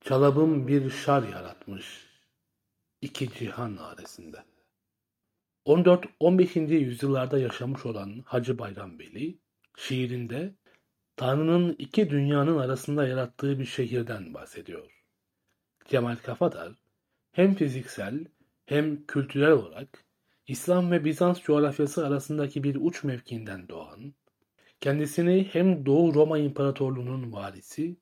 Çalabım bir şar yaratmış iki cihan arasında. 14-15. yüzyıllarda yaşamış olan Hacı Bayram Veli, şiirinde Tanrı'nın iki dünyanın arasında yarattığı bir şehirden bahsediyor. Cemal Kafadar, hem fiziksel hem kültürel olarak İslam ve Bizans coğrafyası arasındaki bir uç mevkiinden doğan, kendisini hem Doğu Roma İmparatorluğu'nun varisi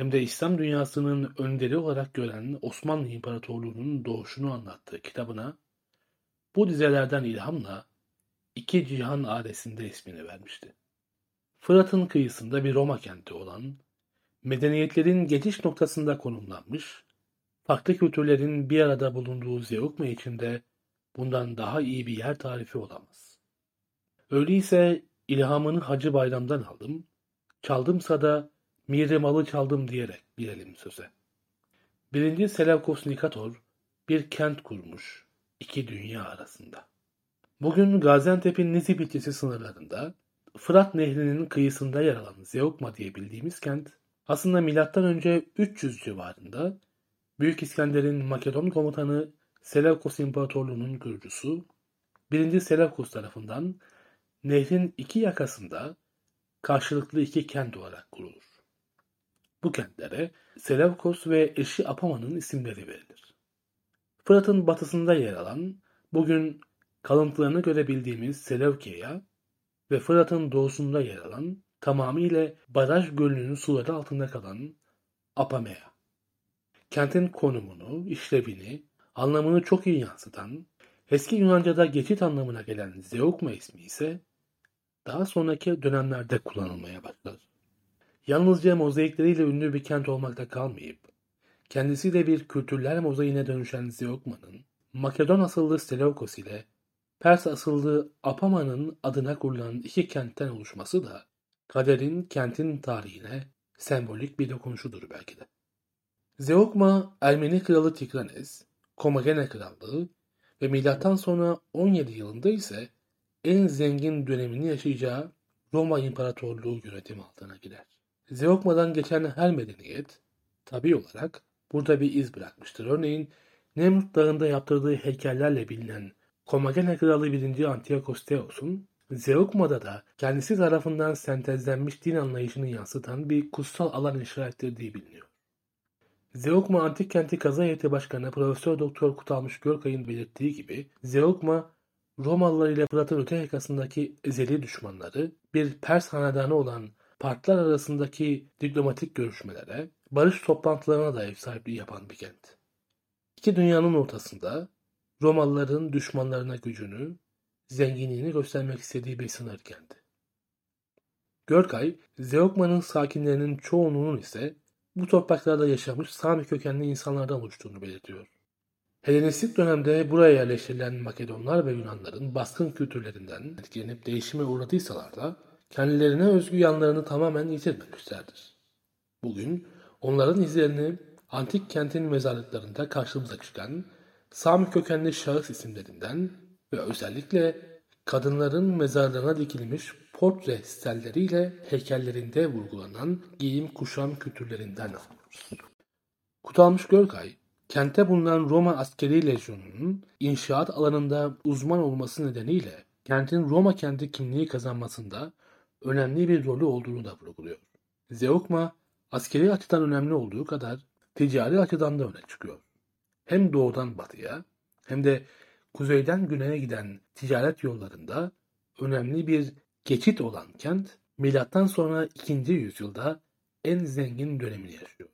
hem de İslam dünyasının önderi olarak gören Osmanlı İmparatorluğu'nun doğuşunu anlattığı kitabına bu dizelerden ilhamla iki cihan ailesinde ismini vermişti. Fırat'ın kıyısında bir Roma kenti olan, medeniyetlerin geçiş noktasında konumlanmış, farklı kültürlerin bir arada bulunduğu Zeugma içinde bundan daha iyi bir yer tarifi olamaz. Öyleyse ilhamını Hacı Bayram'dan aldım, çaldımsa da Miri malı çaldım diyerek girelim söze. Birinci Seleukos Nikator bir kent kurmuş iki dünya arasında. Bugün Gaziantep'in Nizip ilçesi sınırlarında Fırat Nehri'nin kıyısında yer alan Zeugma diye bildiğimiz kent aslında M.Ö. 300 civarında Büyük İskender'in Makedon komutanı Seleukos İmparatorluğu'nun kurucusu 1. Seleukos tarafından nehrin iki yakasında karşılıklı iki kent olarak kurulur. Bu kentlere Seleukos ve eşi Apama'nın isimleri verilir. Fırat'ın batısında yer alan, bugün kalıntılarını görebildiğimiz Seleukeya ve Fırat'ın doğusunda yer alan, tamamıyla baraj gölünün suları altında kalan Apamea. Kentin konumunu, işlevini, anlamını çok iyi yansıtan, eski Yunanca'da geçit anlamına gelen Zeugma ismi ise daha sonraki dönemlerde kullanılmaya başlar yalnızca mozaikleriyle ünlü bir kent olmakta kalmayıp, kendisi de bir kültürler mozaiğine dönüşen Zeugma'nın, Makedon asıllı Seleukos ile Pers asıllı Apama'nın adına kurulan iki kentten oluşması da kaderin kentin tarihine sembolik bir dokunuşudur belki de. Zeugma, Ermeni kralı Tigranes, Komagene krallığı ve milattan sonra 17 yılında ise en zengin dönemini yaşayacağı Roma İmparatorluğu yönetimi altına girer. Zeokma'dan geçen her medeniyet tabi olarak burada bir iz bırakmıştır. Örneğin Nemrut Dağı'nda yaptırdığı heykellerle bilinen Komagene Kralı 1. Antiochos Theos'un Zeokma'da da kendisi tarafından sentezlenmiş din anlayışını yansıtan bir kutsal alan inşa ettirdiği biliniyor. Zeokma Antik Kenti Kaza Heyeti Başkanı Profesör Doktor Kutalmış Görkay'ın belirttiği gibi Zeokma Romalılar ile Fırat'ın öte yakasındaki ezeli düşmanları bir Pers hanedanı olan partiler arasındaki diplomatik görüşmelere, barış toplantılarına da ev sahipliği yapan bir kent. İki dünyanın ortasında Romalıların düşmanlarına gücünü, zenginliğini göstermek istediği bir sınır kenti. Görkay, Zeugma'nın sakinlerinin çoğunluğunun ise bu topraklarda yaşamış Sami kökenli insanlardan oluştuğunu belirtiyor. Helenistik dönemde buraya yerleştirilen Makedonlar ve Yunanların baskın kültürlerinden etkilenip değişime uğradıysalar da kendilerine özgü yanlarını tamamen yitirmemişlerdir. Bugün onların izlerini antik kentin mezarlıklarında karşımıza çıkan Sami kökenli şahıs isimlerinden ve özellikle kadınların mezarlarına dikilmiş portre stelleriyle heykellerinde vurgulanan giyim kuşam kültürlerinden alıyoruz. Kutalmış Görkay, kente bulunan Roma askeri lejyonunun inşaat alanında uzman olması nedeniyle kentin Roma kenti kimliği kazanmasında önemli bir rolü olduğunu da vurguluyor. Zeugma askeri açıdan önemli olduğu kadar ticari açıdan da öne çıkıyor. Hem doğudan batıya hem de kuzeyden güneye giden ticaret yollarında önemli bir geçit olan kent milattan sonra 2. yüzyılda en zengin dönemini yaşıyor.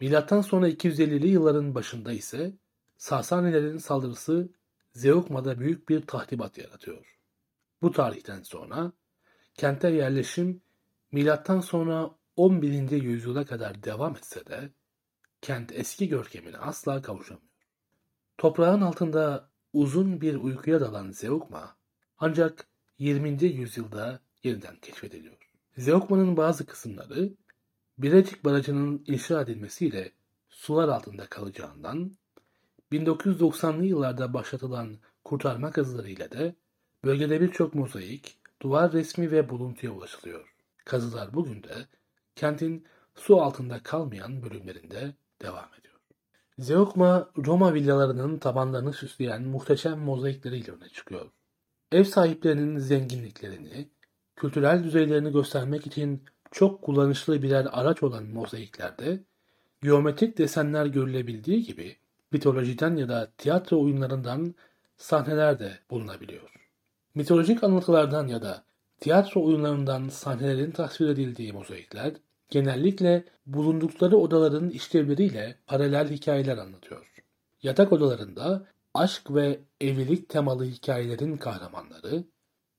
Milattan sonra 250'li yılların başında ise Sasanilerin saldırısı Zeugma'da büyük bir tahribat yaratıyor. Bu tarihten sonra Kente yerleşim milattan sonra 11. yüzyıla kadar devam etse de kent eski görkemine asla kavuşamıyor. Toprağın altında uzun bir uykuya dalan Zeugma ancak 20. yüzyılda yeniden keşfediliyor. Zeugma'nın bazı kısımları Birecik Barajı'nın inşa edilmesiyle sular altında kalacağından 1990'lı yıllarda başlatılan kurtarma kazılarıyla da bölgede birçok mozaik, duvar resmi ve buluntuya ulaşılıyor. Kazılar bugün de kentin su altında kalmayan bölümlerinde devam ediyor. Zeugma, Roma villalarının tabanlarını süsleyen muhteşem mozaikleriyle öne çıkıyor. Ev sahiplerinin zenginliklerini, kültürel düzeylerini göstermek için çok kullanışlı birer araç olan mozaiklerde geometrik desenler görülebildiği gibi mitolojiden ya da tiyatro oyunlarından sahneler de bulunabiliyor. Mitolojik anlatılardan ya da tiyatro oyunlarından sahnelerin tasvir edildiği mozaikler genellikle bulundukları odaların işlevleriyle paralel hikayeler anlatıyor. Yatak odalarında aşk ve evlilik temalı hikayelerin kahramanları,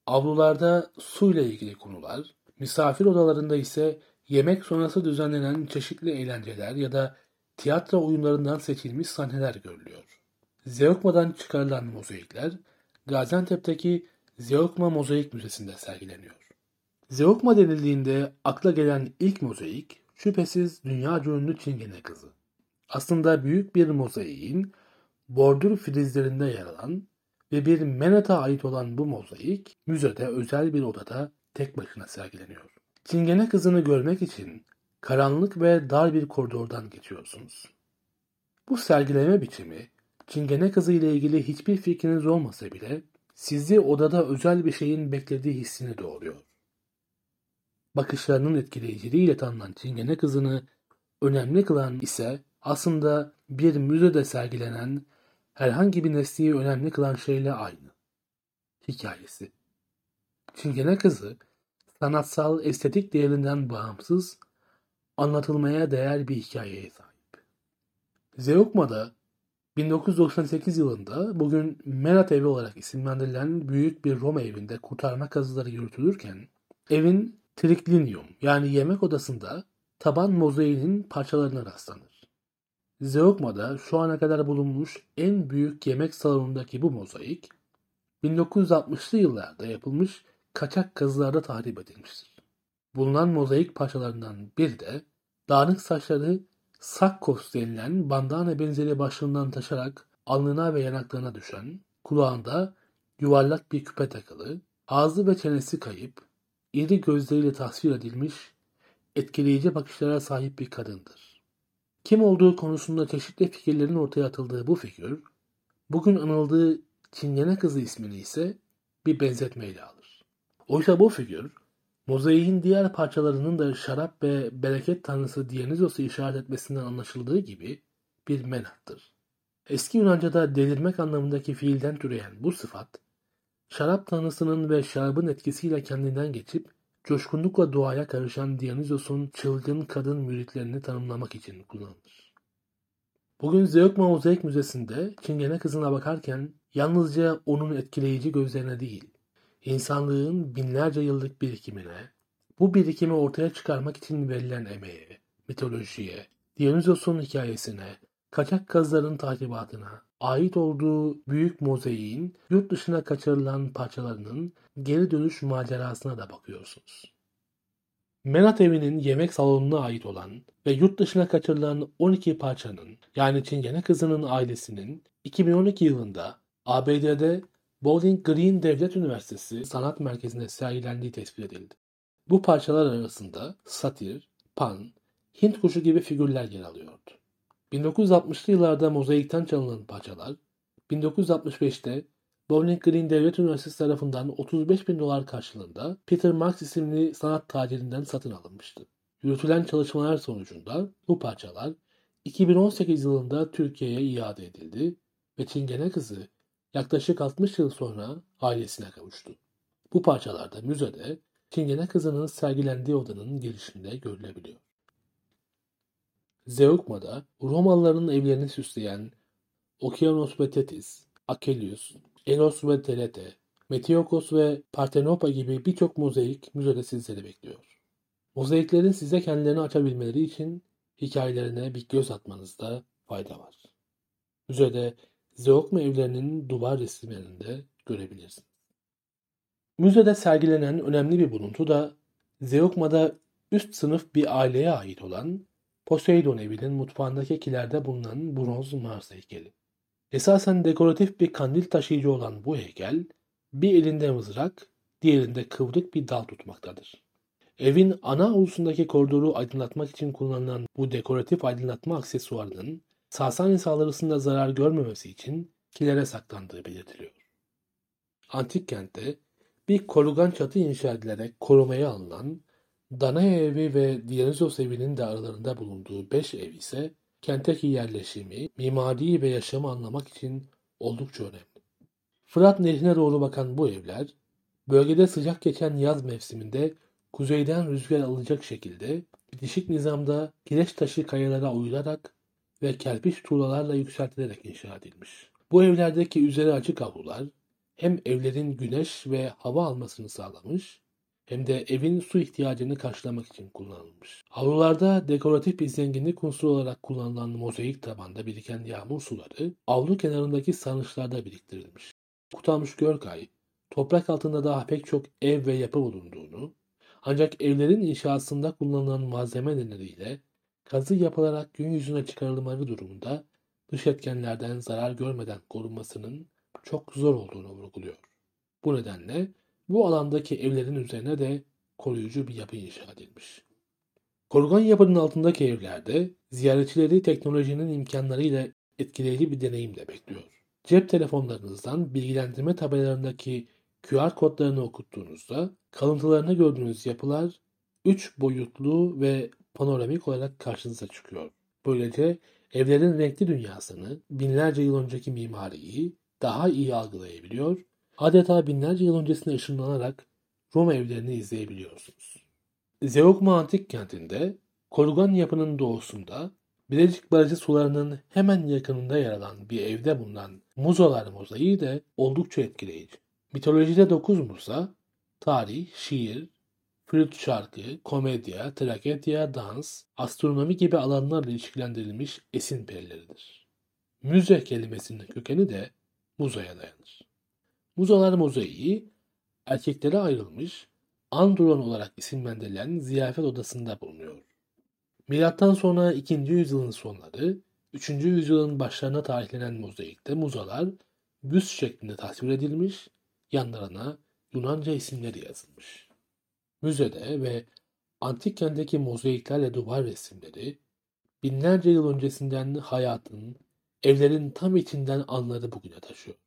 avlularda su ile ilgili konular, misafir odalarında ise yemek sonrası düzenlenen çeşitli eğlenceler ya da tiyatro oyunlarından seçilmiş sahneler görülüyor. Zeugma'dan çıkarılan mozaikler Gaziantep'teki Zeugma Mozaik Müzesi'nde sergileniyor. Zeugma denildiğinde akla gelen ilk mozaik şüphesiz dünya ünlü Çingene Kızı. Aslında büyük bir mozaiğin bordür filizlerinde yer alan ve bir menata ait olan bu mozaik müzede özel bir odada tek başına sergileniyor. Çingene kızını görmek için karanlık ve dar bir koridordan geçiyorsunuz. Bu sergileme biçimi Çingene kızı ile ilgili hiçbir fikriniz olmasa bile sizi odada özel bir şeyin beklediği hissini doğuruyor. Bakışlarının etkileyiciliğiyle tanınan Çingene kızını önemli kılan ise aslında bir müzede sergilenen herhangi bir nesneyi önemli kılan şeyle aynı. Hikayesi. Çingene kızı sanatsal estetik değerinden bağımsız anlatılmaya değer bir hikayeye sahip. Zeugma'da 1998 yılında bugün Merat Evi olarak isimlendirilen büyük bir Roma evinde kurtarma kazıları yürütülürken evin triklinium yani yemek odasında taban mozaiğinin parçalarına rastlanır. Zeugma'da şu ana kadar bulunmuş en büyük yemek salonundaki bu mozaik 1960'lı yıllarda yapılmış kaçak kazılarda tahrip edilmiştir. Bulunan mozaik parçalarından biri de dağınık saçları sakkos denilen bandana benzeri başlığından taşarak alnına ve yanaklarına düşen, kulağında yuvarlak bir küpe takılı, ağzı ve çenesi kayıp, iri gözleriyle tasvir edilmiş, etkileyici bakışlara sahip bir kadındır. Kim olduğu konusunda çeşitli fikirlerin ortaya atıldığı bu figür, bugün anıldığı Çingene kızı ismini ise bir benzetmeyle alır. Oysa bu figür Mozaiğin diğer parçalarının da şarap ve bereket tanrısı Dionysos'u işaret etmesinden anlaşıldığı gibi bir menattır. Eski Yunanca'da delirmek anlamındaki fiilden türeyen bu sıfat, şarap tanrısının ve şarabın etkisiyle kendinden geçip coşkunlukla duaya karışan Dionysos'un çılgın kadın müritlerini tanımlamak için kullanılır. Bugün Zeugma Mozaik Müzesi'nde Çingene kızına bakarken yalnızca onun etkileyici gözlerine değil, insanlığın binlerce yıllık birikimine, bu birikimi ortaya çıkarmak için verilen emeğe, mitolojiye, Dionysos'un hikayesine, kaçak kazların tahribatına, ait olduğu büyük mozaiğin yurt dışına kaçırılan parçalarının geri dönüş macerasına da bakıyorsunuz. Menat evinin yemek salonuna ait olan ve yurt dışına kaçırılan 12 parçanın yani Çingene kızının ailesinin 2012 yılında ABD'de Bowling Green Devlet Üniversitesi Sanat Merkezi'nde sergilendiği tespit edildi. Bu parçalar arasında satir, pan, Hint kuşu gibi figürler yer alıyordu. 1960'lı yıllarda mozaikten çalınan parçalar, 1965'te Bowling Green Devlet Üniversitesi tarafından 35 bin dolar karşılığında Peter Marks isimli sanat tacirinden satın alınmıştı. Yürütülen çalışmalar sonucunda bu parçalar 2018 yılında Türkiye'ye iade edildi ve Çingene Kızı yaklaşık 60 yıl sonra ailesine kavuştu. Bu parçalarda müzede Çingene kızının sergilendiği odanın girişinde görülebiliyor. Zeugma'da Romalıların evlerini süsleyen Okeanos ve Tetis, Akelius, Eros ve Telete, Metiokos ve Partenopa gibi birçok mozaik müzede sizleri bekliyor. Mozaiklerin size kendilerini açabilmeleri için hikayelerine bir göz atmanızda fayda var. Müzede Zeugma evlerinin duvar resimlerinde görebilirsiniz. Müzede sergilenen önemli bir buluntu da Zeugma'da üst sınıf bir aileye ait olan Poseidon evinin mutfağındaki kilerde bulunan bronz Mars heykeli. Esasen dekoratif bir kandil taşıyıcı olan bu heykel bir elinde mızrak, diğerinde kıvrık bir dal tutmaktadır. Evin ana avlusundaki koridoru aydınlatmak için kullanılan bu dekoratif aydınlatma aksesuarının Sasani saldırısında zarar görmemesi için kilere saklandığı belirtiliyor. Antik kentte bir korugan çatı inşa edilerek korumaya alınan Danae evi ve Dionysos evinin de aralarında bulunduğu beş ev ise kentteki yerleşimi, mimari ve yaşamı anlamak için oldukça önemli. Fırat Nehri'ne doğru bakan bu evler, bölgede sıcak geçen yaz mevsiminde kuzeyden rüzgar alacak şekilde bitişik nizamda kireç taşı kayalara oyularak ve kerpiç tuğlalarla yükseltilerek inşa edilmiş. Bu evlerdeki üzeri açık avlular hem evlerin güneş ve hava almasını sağlamış hem de evin su ihtiyacını karşılamak için kullanılmış. Avlularda dekoratif bir zenginlik unsuru olarak kullanılan mozaik tabanda biriken yağmur suları avlu kenarındaki sarnıçlarda biriktirilmiş. Kutalmış Görkay, toprak altında daha pek çok ev ve yapı bulunduğunu, ancak evlerin inşasında kullanılan malzeme nedeniyle kazı yapılarak gün yüzüne çıkarılmaları durumunda dış etkenlerden zarar görmeden korunmasının çok zor olduğunu vurguluyor. Bu nedenle bu alandaki evlerin üzerine de koruyucu bir yapı inşa edilmiş. Korugan yapının altındaki evlerde ziyaretçileri teknolojinin imkanlarıyla etkileyici bir deneyimle bekliyor. Cep telefonlarınızdan bilgilendirme tabelalarındaki QR kodlarını okuttuğunuzda kalıntılarını gördüğünüz yapılar 3 boyutlu ve panoramik olarak karşınıza çıkıyor. Böylece evlerin renkli dünyasını, binlerce yıl önceki mimariyi daha iyi algılayabiliyor, adeta binlerce yıl öncesine ışınlanarak Roma evlerini izleyebiliyorsunuz. Zeugma Antik Kenti'nde Korugan yapının doğusunda Bilecik Barajı sularının hemen yakınında yer alan bir evde bulunan muzolar mozaiği de oldukça etkileyici. Mitolojide dokuz muza, tarih, şiir, flüt şarkı, komedya, tragedya, dans, astronomi gibi alanlarla ilişkilendirilmiş esin perileridir. Müze kelimesinin kökeni de muzaya dayanır. Muzalar mozaiği erkeklere ayrılmış Andron olarak isimlendirilen ziyafet odasında bulunuyor. Milattan sonra 2. yüzyılın sonları, 3. yüzyılın başlarına tarihlenen mozaikte muzalar büst şeklinde tasvir edilmiş, yanlarına Yunanca isimleri yazılmış. Müzede ve antik kentteki mozaiklerle duvar resimleri binlerce yıl öncesinden hayatın, evlerin tam içinden anları bugüne taşıyor.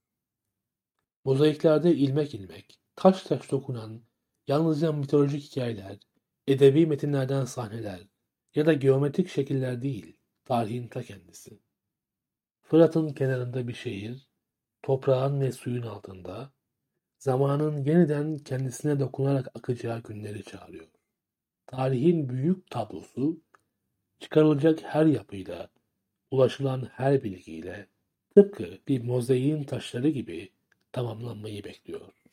Mozaiklerde ilmek ilmek, taş taş dokunan, yalnızca mitolojik hikayeler, edebi metinlerden sahneler ya da geometrik şekiller değil, tarihin ta kendisi. Fırat'ın kenarında bir şehir, toprağın ve suyun altında, zamanın yeniden kendisine dokunarak akacağı günleri çağırıyor. Tarihin büyük tablosu, çıkarılacak her yapıyla, ulaşılan her bilgiyle, tıpkı bir mozaiğin taşları gibi tamamlanmayı bekliyor.